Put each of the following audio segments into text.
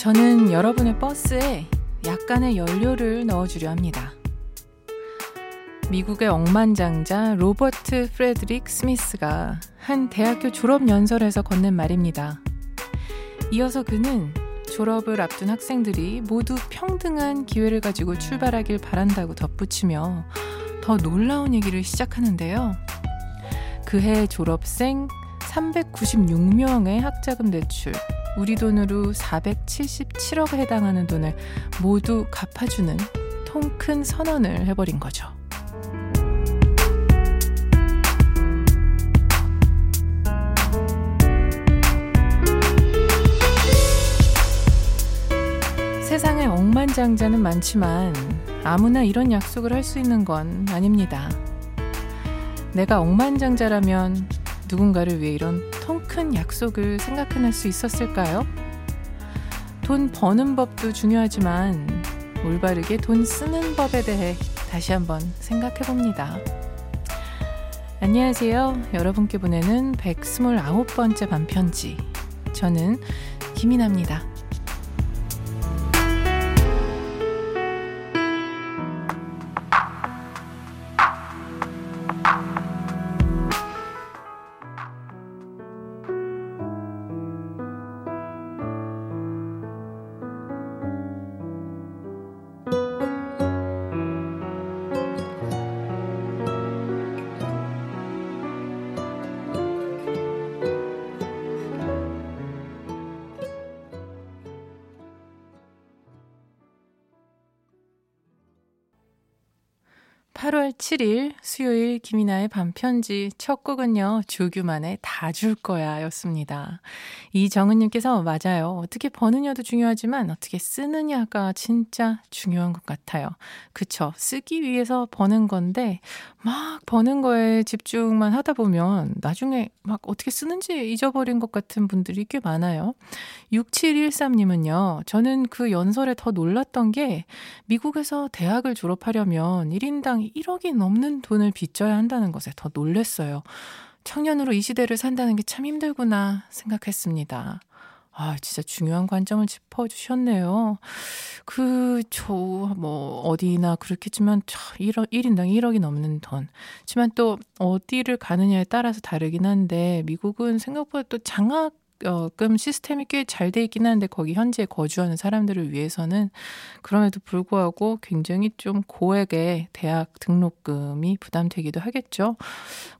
저는 여러분의 버스에 약간의 연료를 넣어주려 합니다. 미국의 억만장자 로버트 프레드릭 스미스가 한 대학교 졸업 연설에서 건넨 말입니다. 이어서 그는 졸업을 앞둔 학생들이 모두 평등한 기회를 가지고 출발하길 바란다고 덧붙이며 더 놀라운 얘기를 시작하는데요. 그해 졸업생 396명의 학자금 대출, 우리 돈으로 477억에 해당하는 돈을 모두 갚아주는 통 큰 선언을 해버린 거죠. 세상에 억만장자는 많지만 아무나 이런 약속을 할 수 있는 건 아닙니다. 내가 억만장자라면 누군가를 위해 이런 통 큰 약속을 생각해낼 수 있었을까요? 돈 버는 법도 중요하지만 올바르게 돈 쓰는 법에 대해 다시 한번 생각해 봅니다. 안녕하세요. 여러분께 보내는 129번째 반편지. 저는 김이나입니다. (8월 7일) 수요일 김이나의 반편지 첫 곡은요 조규만의 다 줄 거야 였습니다. 이정은님께서 맞아요. 어떻게 버느냐도 중요하지만 어떻게 쓰느냐가 진짜 중요한 것 같아요. 그쵸. 쓰기 위해서 버는 건데 막 버는 거에 집중만 하다 보면 나중에 막 어떻게 쓰는지 잊어버린 것 같은 분들이 꽤 많아요 6713님은요 저는 그 연설에 더 놀랐던 게 미국에서 대학을 졸업하려면 1인당 1억이 넘는 돈을 빚져야 한다는 것에 더 놀랬어요. 청년으로 이 시대를 산다는 게 참 힘들구나 생각했습니다. 아, 진짜 중요한 관점을 짚어주셨네요. 그, 저, 뭐, 어디나 그렇겠지만, 1억, 1인당 1억이 넘는 돈. 하지만 또, 어디를 가느냐에 따라서 다르긴 한데, 미국은 생각보다 또 장학 금 시스템이 꽤 잘 돼 있긴 한데 거기 현지에 거주하는 사람들을 위해서는 그럼에도 불구하고 굉장히 좀 고액의 대학 등록금이 부담되기도 하겠죠.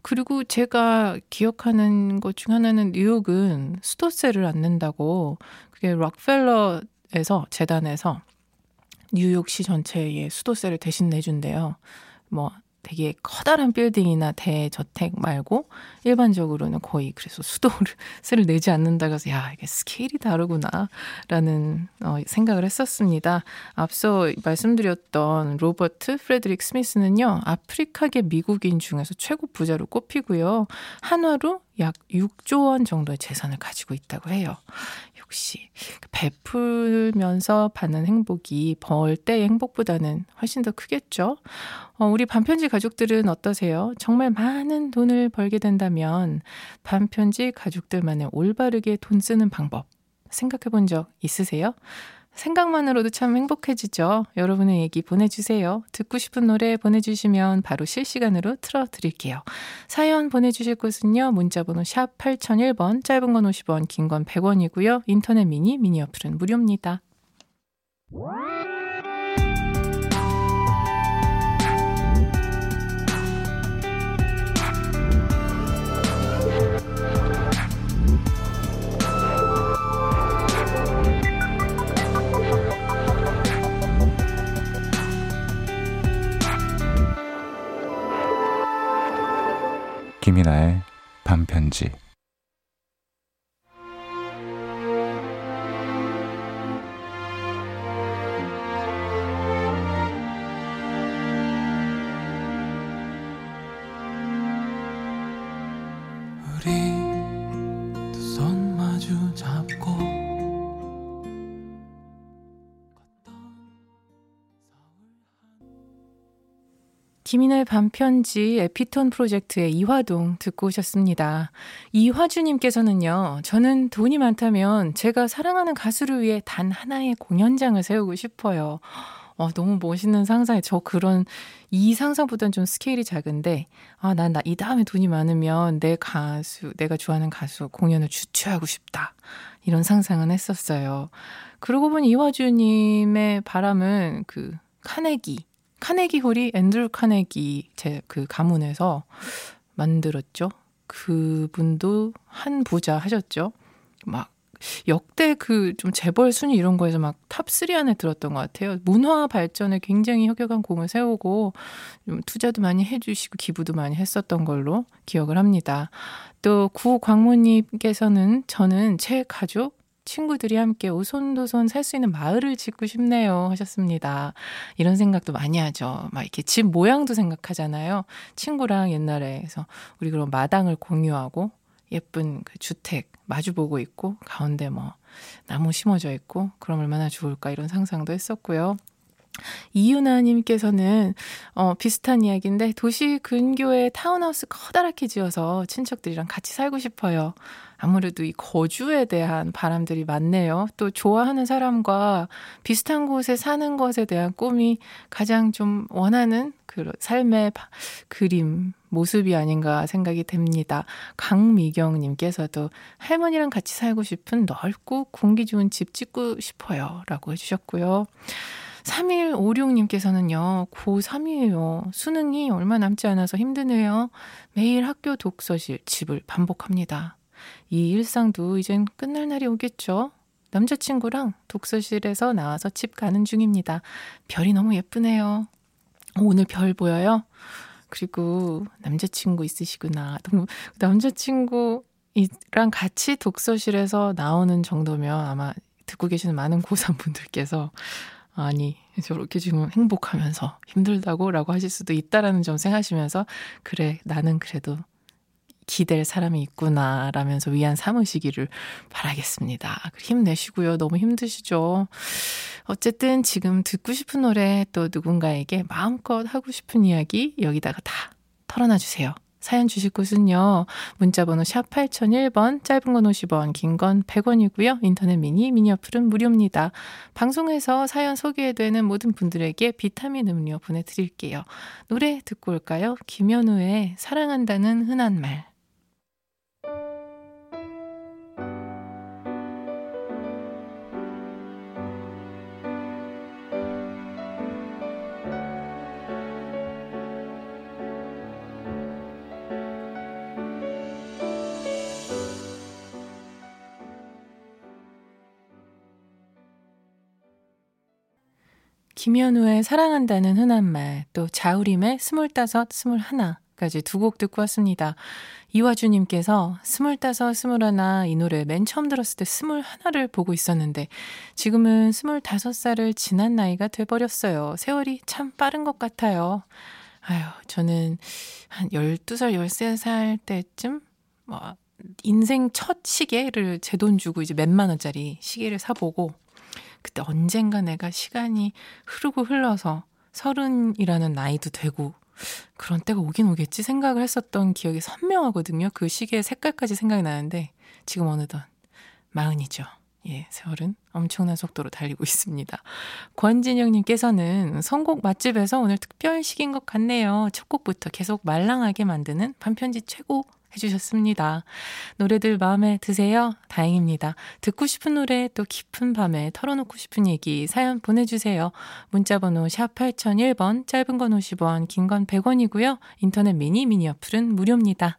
그리고 제가 기억하는 것 중 하나는 뉴욕은 수도세를 안 낸다고 그게 록펠러에서 재단에서 뉴욕시 전체의 수도세를 대신 내준대요. 뭐 되게 커다란 빌딩이나 대저택 말고 일반적으로는 거의 그래서 수도를 내지 않는다고 해서 야 이게 스케일이 다르구나라는 어, 생각을 했었습니다. 앞서 말씀드렸던 로버트 프레드릭 스미스는요 아프리카계 미국인 중에서 최고 부자로 꼽히고요 한화로 약 6조 원 정도의 재산을 가지고 있다고 해요. 역시 베풀면서 받는 행복이 벌 때의 행복보다는 훨씬 더 크겠죠. 어, 우리 밤편지 가족들은 어떠세요? 정말 많은 돈을 벌게 된다면 밤편지 가족들만의 올바르게 돈 쓰는 방법 생각해 본 적 있으세요? 생각만으로도 참 행복해지죠. 여러분의 얘기 보내주세요. 듣고 싶은 노래 보내주시면 바로 실시간으로 틀어드릴게요. 사연 보내주실 곳은요. 문자번호 샵 8001번, 짧은 건 50원, 긴 건 100원이고요. 인터넷 미니, 미니 어플은 무료입니다. 김이나의 반편지. 우리 손 마주잡 김인의 반편지 에피톤 프로젝트의 이화동 듣고 오셨습니다. 이화주님께서는요, 저는 돈이 많다면 제가 사랑하는 가수를 위해 단 하나의 공연장을 세우고 싶어요. 어, 너무 멋있는 상상에 저 그런 이 상상보다는 좀 스케일이 작은데 아, 난 나 이 다음에 돈이 많으면 내 가수, 내가 좋아하는 가수 공연을 주최하고 싶다. 이런 상상은 했었어요. 그러고 보니 이화주 님의 바람은 그 카네기 카네기 홀이 앤드루 카네기 제 그 가문에서 만들었죠. 그분도 한 부자 하셨죠. 막 역대 그 좀 재벌 순위 이런 거에서 막 탑 3 안에 들었던 것 같아요. 문화 발전에 굉장히 혁혁한 공을 세우고 좀 투자도 많이 해주시고 기부도 많이 했었던 걸로 기억을 합니다. 또 구광모님께서는 저는 제 가족 친구들이 함께 오손도손 살 수 있는 마을을 짓고 싶네요 하셨습니다. 이런 생각도 많이 하죠. 막 이렇게 집 모양도 생각하잖아요. 친구랑 옛날에 그래서 우리 그런 마당을 공유하고 예쁜 그 주택 마주보고 있고 가운데 뭐 나무 심어져 있고 그럼 얼마나 좋을까 이런 상상도 했었고요. 이윤아님께서는 어, 비슷한 이야기인데 도시 근교에 타운하우스 커다랗게 지어서 친척들이랑 같이 살고 싶어요. 아무래도 이 거주에 대한 바람들이 많네요. 또 좋아하는 사람과 비슷한 곳에 사는 것에 대한 꿈이 가장 좀 원하는 그 삶의 그림, 모습이 아닌가 생각이 됩니다. 강미경님께서도 할머니랑 같이 살고 싶은 넓고 공기 좋은 집 짓고 싶어요. 라고 해주셨고요. 3156님께서는요, 고3이에요. 수능이 얼마 남지 않아서 힘드네요. 매일 학교 독서실, 집을 반복합니다. 이 일상도 이젠 끝날 날이 오겠죠? 남자친구랑 독서실에서 나와서 집 가는 중입니다. 별이 너무 예쁘네요. 어, 오늘 별 보여요? 그리고 남자친구 있으시구나. 남자친구랑 같이 독서실에서 나오는 정도면 아마 듣고 계시는 많은 고3분들께서 아니, 저렇게 지금 행복하면서 힘들다고 라고 하실 수도 있다라는 점 생각하시면서, 그래, 나는 그래도 기댈 사람이 있구나, 라면서 위안 삼으시기를 바라겠습니다. 힘내시고요. 너무 힘드시죠? 어쨌든 지금 듣고 싶은 노래 또 누군가에게 마음껏 하고 싶은 이야기 여기다가 다 털어놔 주세요. 사연 주실 곳은요. 문자번호 샵 8001번, 짧은 건 50원, 긴 건 100원이고요. 인터넷 미니, 미니 어플은 무료입니다. 방송에서 사연 소개되는 모든 분들에게 비타민 음료 보내드릴게요. 노래 듣고 올까요? 김현우의 사랑한다는 흔한 말. 김현우의 사랑한다는 흔한 말, 또 자우림의 스물다섯, 스물하나까지 두 곡 듣고 왔습니다. 이화주님께서 스물다섯, 스물하나 이 노래 맨 처음 들었을 때 스물하나를 보고 있었는데 지금은 스물다섯 살을 지난 나이가 돼버렸어요. 세월이 참 빠른 것 같아요. 아유, 저는 한 12살, 13살 때쯤, 뭐, 인생 첫 시계를 제 돈 주고 이제 몇만 원짜리 시계를 사보고 그때 언젠가 내가 시간이 흐르고 흘러서 서른이라는 나이도 되고 그런 때가 오긴 오겠지 생각을 했었던 기억이 선명하거든요. 그 시계의 색깔까지 생각이 나는데 지금 어느덧 마흔이죠. 예, 세월은 엄청난 속도로 달리고 있습니다. 권진영님께서는 선곡 맛집에서 오늘 특별식인 것 같네요. 첫 곡부터 계속 말랑하게 만드는 반편지 최고 해주셨습니다. 노래들 마음에 드세요? 다행입니다. 듣고 싶은 노래 또 깊은 밤에 털어놓고 싶은 얘기 사연 보내주세요. 문자번호 샵 8001번 짧은 건 50원 긴 건 100원이고요. 인터넷 미니 미니 어플은 무료입니다.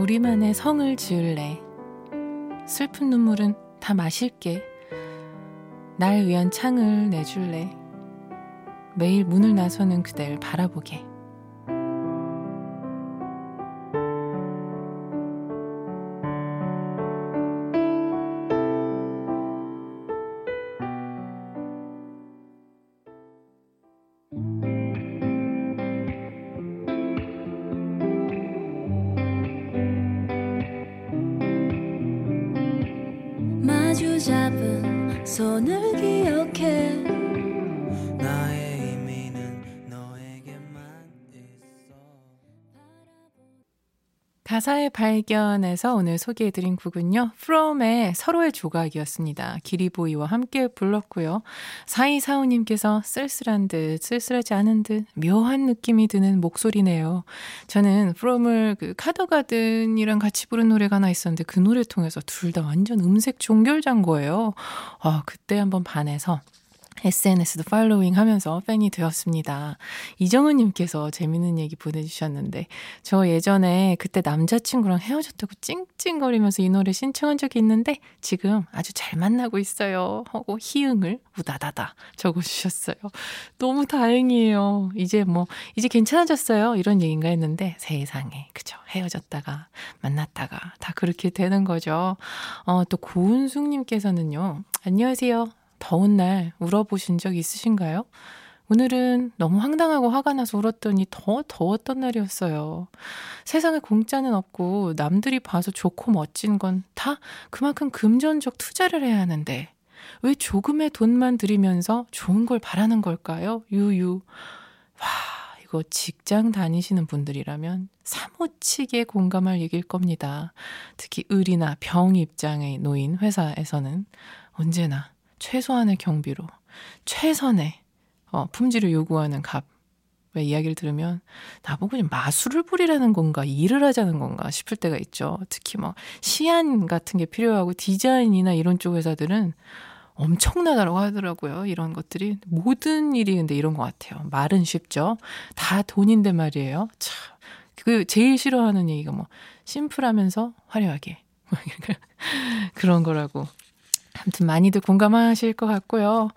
우리만의 성을 지을래. 슬픈 눈물은 다 마실게. 날 위한 창을 내줄래. 매일 문을 나서는 그댈 바라보게. 가사의 발견에서 오늘 소개해드린 곡은요. From의 서로의 조각이었습니다. 기리보이와 함께 불렀고요. 사이사우님께서 쓸쓸한 듯 쓸쓸하지 않은 듯 묘한 느낌이 드는 목소리네요. 저는 From을 그 카더가든이랑 같이 부른 노래가 하나 있었는데 그 노래 통해서 둘 다 완전 음색 종결자인 거예요. 아, 그때 한번 반해서 SNS도 팔로잉 하면서 팬이 되었습니다. 이정은님께서 재밌는 얘기 보내주셨는데, 저 예전에 그때 남자친구랑 헤어졌다고 찡찡거리면서 이 노래 신청한 적이 있는데, 지금 아주 잘 만나고 있어요. 하고 희응을 우다다다 적어주셨어요. 너무 다행이에요. 이제 뭐, 이제 괜찮아졌어요. 이런 얘기인가 했는데, 세상에. 그죠. 헤어졌다가, 만났다가, 다 그렇게 되는 거죠. 어, 또 고은숙님께서는요, 안녕하세요. 더운 날 울어보신 적 있으신가요? 오늘은 너무 황당하고 화가 나서 울었더니 더 더웠던 날이었어요. 세상에 공짜는 없고 남들이 봐서 좋고 멋진 건 다 그만큼 금전적 투자를 해야 하는데 왜 조금의 돈만 들이면서 좋은 걸 바라는 걸까요? 유유. 와, 이거 직장 다니시는 분들이라면 사무치게 공감할 얘기일 겁니다. 특히 의리나 병 입장에 놓인 회사에서는 언제나 최소한의 경비로 최선의 어, 품질을 요구하는 갑의 이야기를 들으면 나보고 좀 마술을 부리라는 건가 일을 하자는 건가 싶을 때가 있죠. 특히 뭐 시안 같은 게 필요하고 디자인이나 이런 쪽 회사들은 엄청나다라고 하더라고요. 이런 것들이 모든 일이 근데 이런 것 같아요. 말은 쉽죠. 다 돈인데 말이에요. 참. 그 제일 싫어하는 얘기가 뭐 심플하면서 화려하게 그런 거라고 아무튼 많이들 공감하실 것 같고요.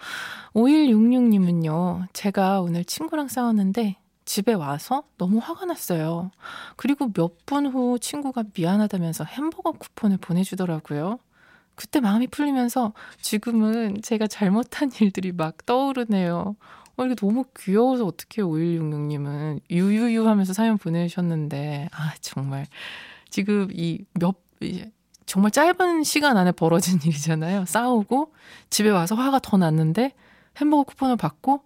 5166님은요, 제가 오늘 친구랑 싸웠는데 집에 와서 너무 화가 났어요. 그리고 몇 분 후 친구가 미안하다면서 햄버거 쿠폰을 보내주더라고요. 그때 마음이 풀리면서 지금은 제가 잘못한 일들이 막 떠오르네요. 어, 이게 너무 귀여워서 어떻게 5166님은 유유유 하면서 사연 보내셨는데, 아, 정말. 지금 이 몇, 정말 짧은 시간 안에 벌어진 일이잖아요. 싸우고 집에 와서 화가 더 났는데 햄버거 쿠폰을 받고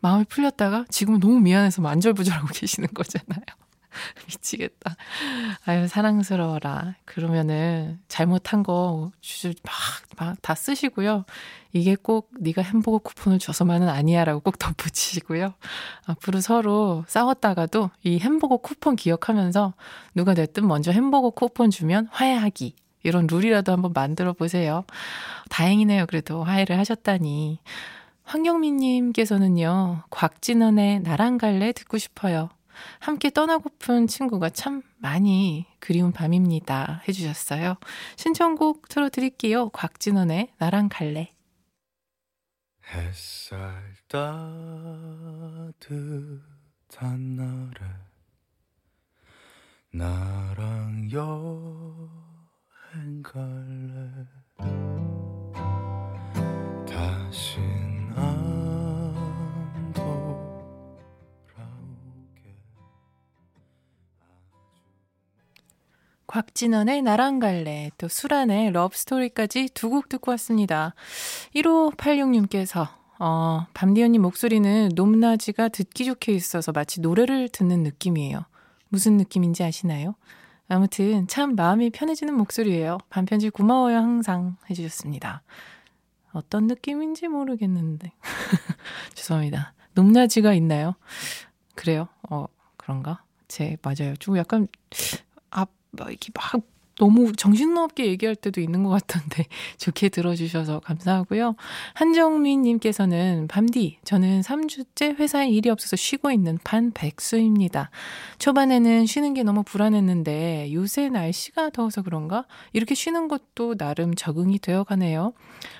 마음이 풀렸다가 지금은 너무 미안해서 만절부절하고 계시는 거잖아요. 미치겠다. 아유, 사랑스러워라. 그러면은 잘못한 거 주주 막, 막 다 쓰시고요. 이게 꼭 네가 햄버거 쿠폰을 줘서만은 아니야라고 꼭 덧붙이시고요. 앞으로 서로 싸웠다가도 이 햄버거 쿠폰 기억하면서 누가 됐든 먼저 햄버거 쿠폰 주면 화해하기. 이런 룰이라도 한번 만들어 보세요. 다행이네요. 그래도 화해를 하셨다니. 황경민님께서는요, 곽진원의 나랑 갈래 듣고 싶어요. 함께 떠나고픈 친구가 참 많이 그리운 밤입니다. 해주셨어요. 신청곡 틀어드릴게요. 곽진원의 나랑 갈래. 햇살 따뜻한 날에 나랑 여 갈래 다신 안 돌아오게 곽진원의 나랑 갈래 또 수란의 러브스토리까지 두 곡 듣고 왔습니다. 1586님께서 어, 밤디언님 목소리는 높낮이가 듣기 좋게 있어서 마치 노래를 듣는 느낌이에요. 무슨 느낌인지 아시나요? 아무튼 참 마음이 편해지는 목소리예요. 반편지 고마워요 항상 해주셨습니다. 어떤 느낌인지 모르겠는데. 죄송합니다. 높낮이가 있나요? 그래요? 어, 그런가? 제, 맞아요. 좀 약간, 아, 이렇게 막 너무 정신없게 얘기할 때도 있는 것 같던데 좋게 들어주셔서 감사하고요. 한정민님께서는 밤디 저는 3주째 회사에 일이 없어서 쉬고 있는 반백수입니다. 초반에는 쉬는 게 너무 불안했는데 요새 날씨가 더워서 그런가 이렇게 쉬는 것도 나름 적응이 되어 가네요.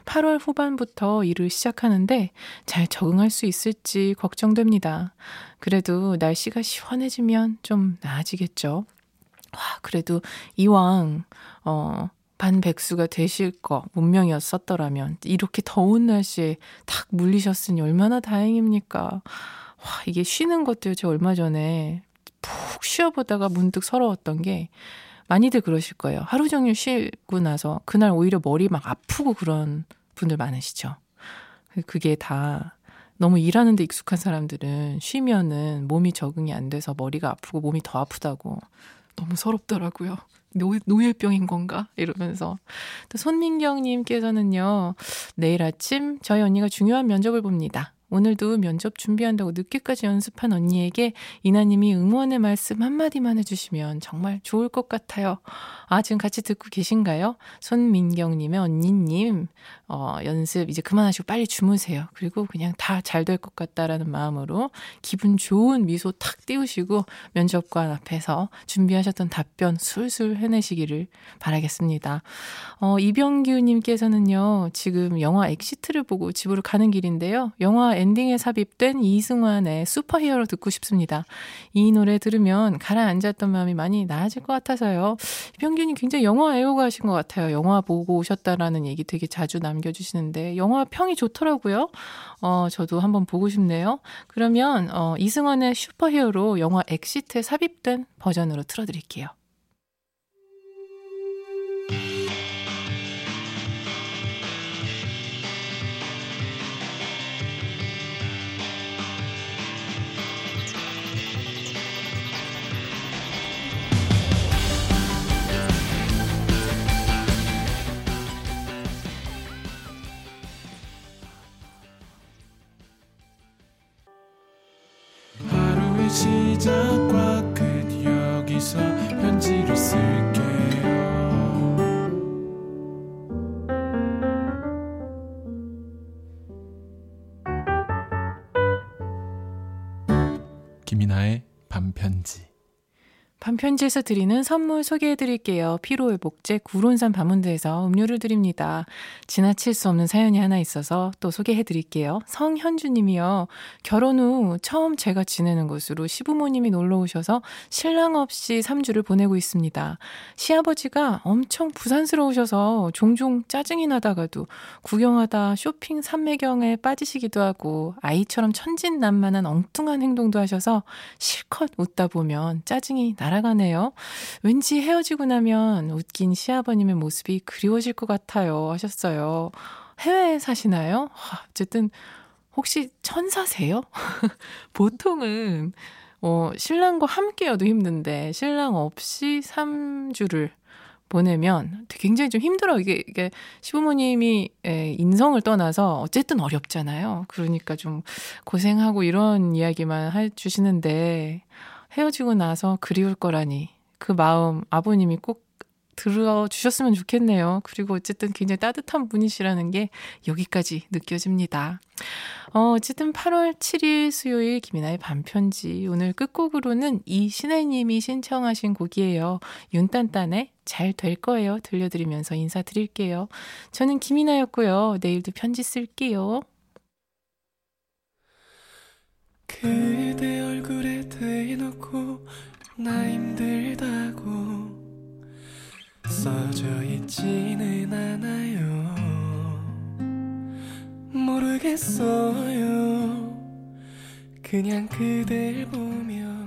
8월 후반부터 일을 시작하는데 잘 적응할 수 있을지 걱정됩니다. 그래도 날씨가 시원해지면 좀 나아지겠죠. 와, 그래도 이왕, 어, 반백수가 되실 거 운명이었었더라면 이렇게 더운 날씨에 탁 물리셨으니 얼마나 다행입니까? 와, 이게 쉬는 것도요. 저 얼마 전에 푹 쉬어보다가 문득 서러웠던 게 많이들 그러실 거예요. 하루 종일 쉬고 나서 그날 오히려 머리 막 아프고 그런 분들 많으시죠. 그게 다 너무 일하는데 익숙한 사람들은 쉬면은 몸이 적응이 안 돼서 머리가 아프고 몸이 더 아프다고 너무 서럽더라고요. 노, 노예병인 건가? 이러면서. 또 손민경님께서는요, 내일 아침 저희 언니가 중요한 면접을 봅니다. 오늘도 면접 준비한다고 늦게까지 연습한 언니에게 이나님이 응원의 말씀 한마디만 해주시면 정말 좋을 것 같아요. 아, 지금 같이 듣고 계신가요? 손민경님의 언니님, 어, 연습 이제 그만하시고 빨리 주무세요. 그리고 그냥 다 잘 될 것 같다라는 마음으로 기분 좋은 미소 탁 띄우시고 면접관 앞에서 준비하셨던 답변 술술 해내시기를 바라겠습니다. 어, 이병규님께서는요, 지금 영화 엑시트를 보고 집으로 가는 길인데요. 영화 엔딩에 삽입된 이승환의 슈퍼히어로 듣고 싶습니다. 이 노래 들으면 가라앉았던 마음이 많이 나아질 것 같아서요. 이병규님 굉장히 영화 애호가신 것 같아요. 영화 보고 오셨다라는 얘기 되게 자주 남겨주시는데 영화 평이 좋더라고요. 어, 저도 한번 보고 싶네요. 그러면 어, 이승환의 슈퍼히어로 영화 엑시트에 삽입된 버전으로 틀어드릴게요. 반편지 반편지에서 드리는 선물 소개해 드릴게요. 피로회복제 구론산 바문드에서 음료를 드립니다. 지나칠 수 없는 사연이 하나 있어서 또 소개해 드릴게요. 성현주 님이요. 결혼 후 처음 제가 지내는 곳으로 시부모님이 놀러 오셔서 신랑 없이 3주를 보내고 있습니다. 시아버지가 엄청 부산스러우셔서 종종 짜증이 나다가도 구경하다 쇼핑 삼매경에 빠지시기도 하고 아이처럼 천진난만한 엉뚱한 행동도 하셔서 실컷 웃다 보면 짜증이 나 날아가네요. 왠지 헤어지고 나면 웃긴 시아버님의 모습이 그리워질 것 같아요. 하셨어요. 해외에 사시나요? 어쨌든, 혹시 천사세요? 보통은, 어, 신랑과 함께여도 힘든데, 신랑 없이 3주를 보내면 굉장히 좀 힘들어. 이게, 이게 시부모님이 에, 인성을 떠나서 어쨌든 어렵잖아요. 그러니까 좀 고생하고 이런 이야기만 해 주시는데, 헤어지고 나서 그리울 거라니 그 마음 아버님이 꼭 들어주셨으면 좋겠네요. 그리고 어쨌든 굉장히 따뜻한 분이시라는 게 여기까지 느껴집니다. 어, 어쨌든 8월 7일 수요일 김이나의 반편지. 오늘 끝곡으로는 이신혜님이 신청하신 곡이에요. 윤딴딴의 잘 될 거예요. 들려드리면서 인사드릴게요. 저는 김이나였고요. 내일도 편지 쓸게요. 그대 얼굴에 대놓고 나 힘들다고 써져 있지는 않아요. 모르겠어요. 그냥 그댈 보면